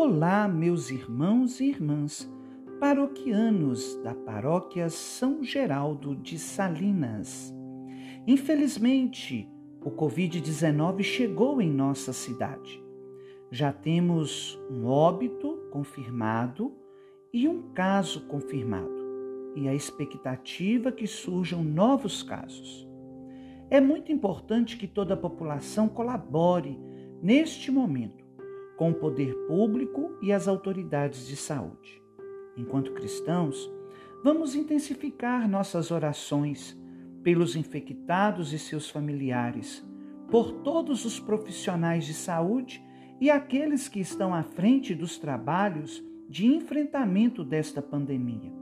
Olá, meus irmãos e irmãs, paroquianos da paróquia São Geraldo de Salinas. Infelizmente, o Covid-19 chegou em nossa cidade. Já temos um óbito confirmado e um caso confirmado, e a expectativa que surjam novos casos. É muito importante que toda a população colabore neste momento com o poder público e as autoridades de saúde. Enquanto cristãos, vamos intensificar nossas orações pelos infectados e seus familiares, por todos os profissionais de saúde e aqueles que estão à frente dos trabalhos de enfrentamento desta pandemia,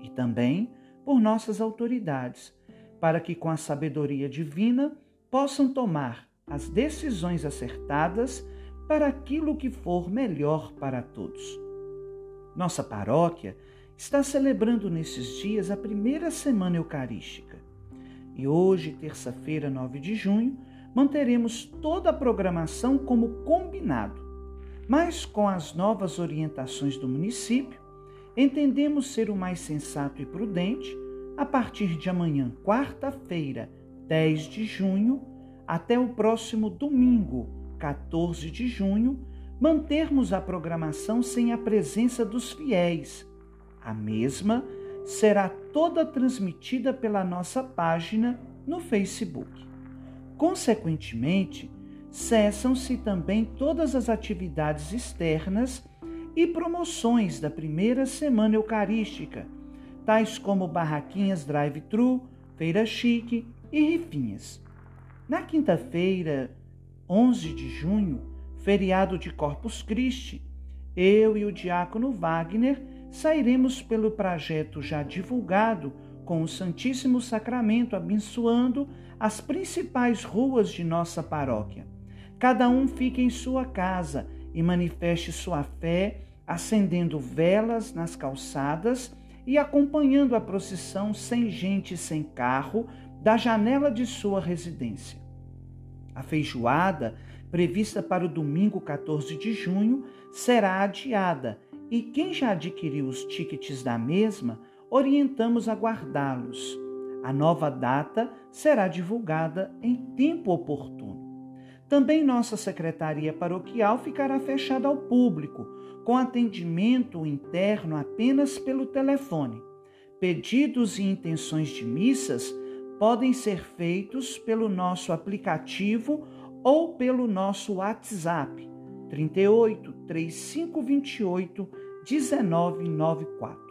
e também por nossas autoridades, para que, com a sabedoria divina, possam tomar as decisões acertadas para aquilo que for melhor para todos. Nossa paróquia está celebrando nesses dias a primeira semana eucarística. E hoje, terça-feira, 9 de junho, manteremos toda a programação como combinado. Mas com as novas orientações do município, entendemos ser o mais sensato e prudente, a partir de amanhã, quarta-feira, 10 de junho, até o próximo domingo, 14 de junho, mantermos a programação sem a presença dos fiéis. A mesma será toda transmitida pela nossa página no Facebook. Consequentemente, cessam-se também todas as atividades externas e promoções da primeira semana eucarística, tais como barraquinhas drive-thru, feira chique e rifinhas. Na quinta-feira, 11 de junho, feriado de Corpus Christi, eu e o diácono Wagner sairemos pelo projeto já divulgado com o Santíssimo Sacramento abençoando as principais ruas de nossa paróquia. Cada um fique em sua casa e manifeste sua fé, acendendo velas nas calçadas e acompanhando a procissão sem gente e sem carro da janela de sua residência. A feijoada, prevista para o domingo 14 de junho, será adiada e quem já adquiriu os tickets da mesma, orientamos a guardá-los. A nova data será divulgada em tempo oportuno. Também nossa secretaria paroquial ficará fechada ao público, com atendimento interno apenas pelo telefone. Pedidos e intenções de missas podem ser feitos pelo nosso aplicativo ou pelo nosso WhatsApp 38 3528 1994.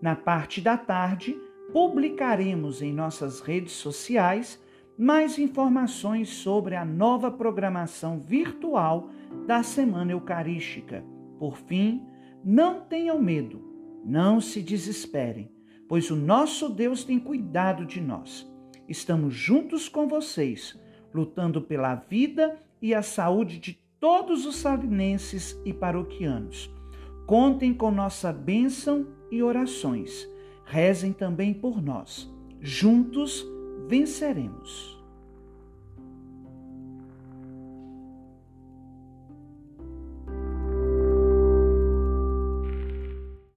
Na parte da tarde, publicaremos em nossas redes sociais mais informações sobre a nova programação virtual da Semana Eucarística. Por fim, não tenham medo, não se desesperem, pois o nosso Deus tem cuidado de nós. Estamos juntos com vocês, lutando pela vida e a saúde de todos os salinenses e paroquianos. Contem com nossa bênção e orações. Rezem também por nós. Juntos venceremos.